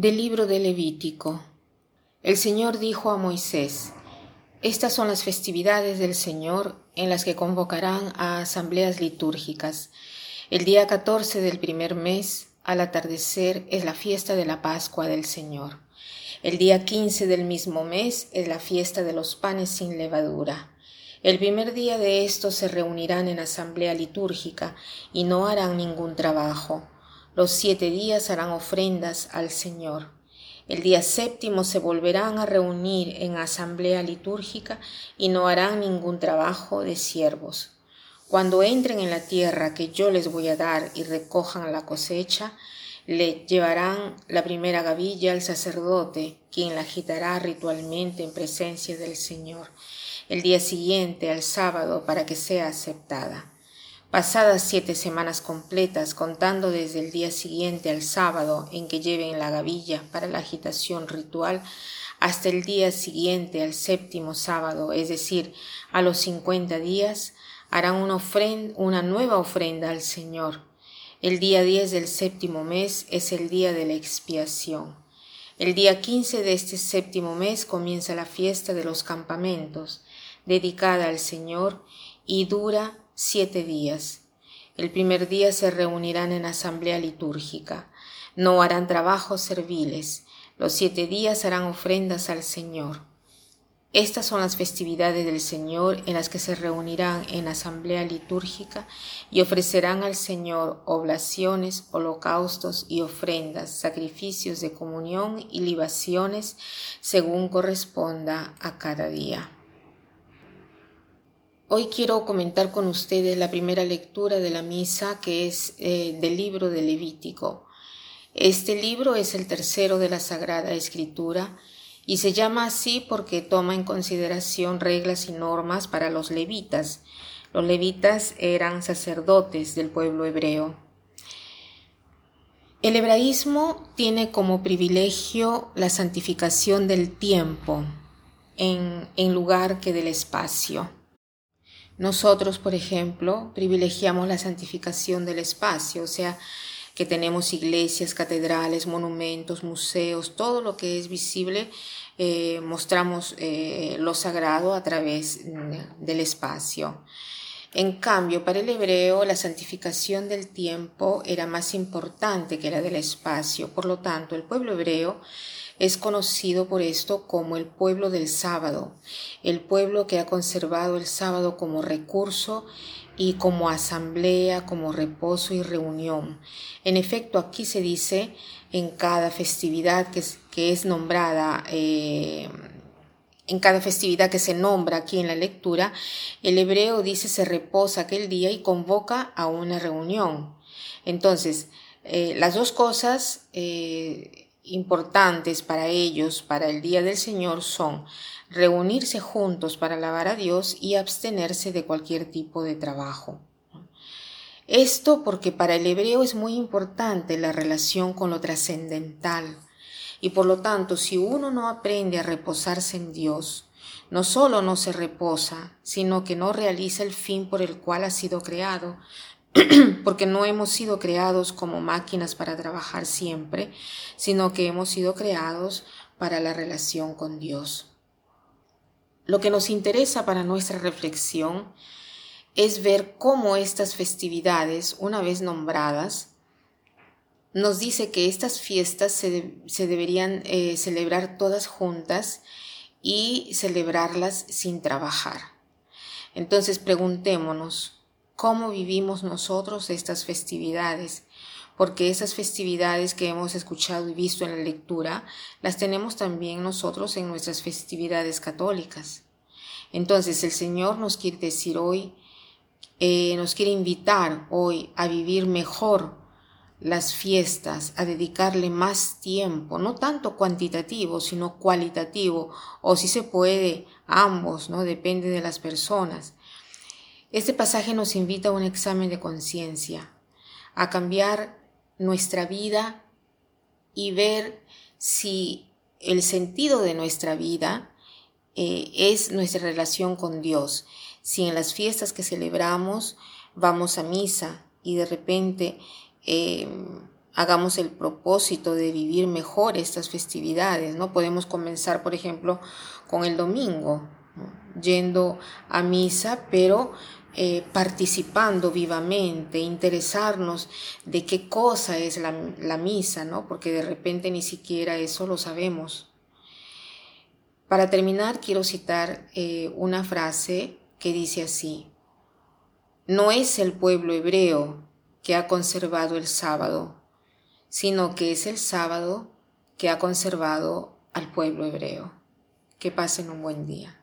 Del libro de Levítico. El Señor dijo a Moisés, Estas son las festividades del Señor en las que convocarán a asambleas litúrgicas. El día 14 del primer mes, al atardecer, es la fiesta de la Pascua del Señor. El día 15 del mismo mes es la fiesta de los panes sin levadura. El primer día de estos se reunirán en asamblea litúrgica y no harán ningún trabajo los siete días harán ofrendas al Señor. El día séptimo se volverán a reunir en asamblea litúrgica y no harán ningún trabajo de siervos. Cuando entren en la tierra que yo les voy a dar y recojan la cosecha, le llevarán la primera gavilla al sacerdote, quien la agitará ritualmente en presencia del Señor, el día siguiente al sábado para que sea aceptada. Pasadas siete semanas completas, contando desde el día siguiente al sábado en que lleven la gavilla para la agitación ritual, hasta el día siguiente al séptimo sábado, es decir, a los cincuenta días, harán una, ofrenda, una nueva ofrenda al Señor. El día diez del séptimo mes es el día de la expiación. El día quince de este séptimo mes comienza la fiesta de los campamentos, dedicada al Señor, y dura siete días. El primer día se reunirán en asamblea litúrgica. No harán trabajos serviles. Los siete días harán ofrendas al Señor. Estas son las festividades del Señor en las que se reunirán en asamblea litúrgica y ofrecerán al Señor oblaciones, holocaustos y ofrendas, sacrificios de comunión y libaciones según corresponda a cada día. Hoy quiero comentar con ustedes la primera lectura de la misa que es eh, del libro de Levítico. Este libro es el tercero de la Sagrada Escritura y se llama así porque toma en consideración reglas y normas para los levitas. Los levitas eran sacerdotes del pueblo hebreo. El hebraísmo tiene como privilegio la santificación del tiempo en, en lugar que del espacio. Nosotros, por ejemplo, privilegiamos la santificación del espacio, o sea, que tenemos iglesias, catedrales, monumentos, museos, todo lo que es visible, eh, mostramos eh, lo sagrado a través del espacio. En cambio, para el hebreo, la santificación del tiempo era más importante que la del espacio. Por lo tanto, el pueblo hebreo es conocido por esto como el pueblo del sábado, el pueblo que ha conservado el sábado como recurso y como asamblea, como reposo y reunión. En efecto, aquí se dice en cada festividad que es, que es nombrada, eh, en cada festividad que se nombra aquí en la lectura, el hebreo dice se reposa aquel día y convoca a una reunión. Entonces, eh, las dos cosas eh, importantes para ellos para el día del Señor son reunirse juntos para alabar a Dios y abstenerse de cualquier tipo de trabajo. Esto porque para el hebreo es muy importante la relación con lo trascendental y por lo tanto si uno no aprende a reposarse en Dios, no solo no se reposa, sino que no realiza el fin por el cual ha sido creado, porque no hemos sido creados como máquinas para trabajar siempre, sino que hemos sido creados para la relación con Dios. Lo que nos interesa para nuestra reflexión es ver cómo estas festividades, una vez nombradas, nos dice que estas fiestas se, deberían eh, celebrar todas juntas y celebrarlas sin trabajar. Entonces preguntémonos, cómo vivimos nosotros estas festividades, porque esas festividades que hemos escuchado y visto en la lectura, las tenemos también nosotros en nuestras festividades católicas. Entonces el Señor nos quiere decir hoy, eh, nos quiere invitar hoy a vivir mejor las fiestas, a dedicarle más tiempo, no tanto cuantitativo, sino cualitativo, o si se puede, ambos, ¿no? Depende de las personas. Este pasaje nos invita a un examen de conciencia, a cambiar nuestra vida y ver si el sentido de nuestra vida eh, es nuestra relación con Dios. Si en las fiestas que celebramos vamos a misa y de repente em, hagamos el propósito de vivir mejor estas festividades, ¿no? Podemos comenzar, por ejemplo, con el domingo, yendo a misa, pero eh, participando vivamente, interesarnos de qué cosa es la, misa, ¿no? Porque de repente ni siquiera eso lo sabemos. Para terminar, quiero citar eh, una frase que dice así, no es el pueblo hebreo que ha conservado el sábado, sino que es el sábado que ha conservado al pueblo hebreo. Que pasen un buen día.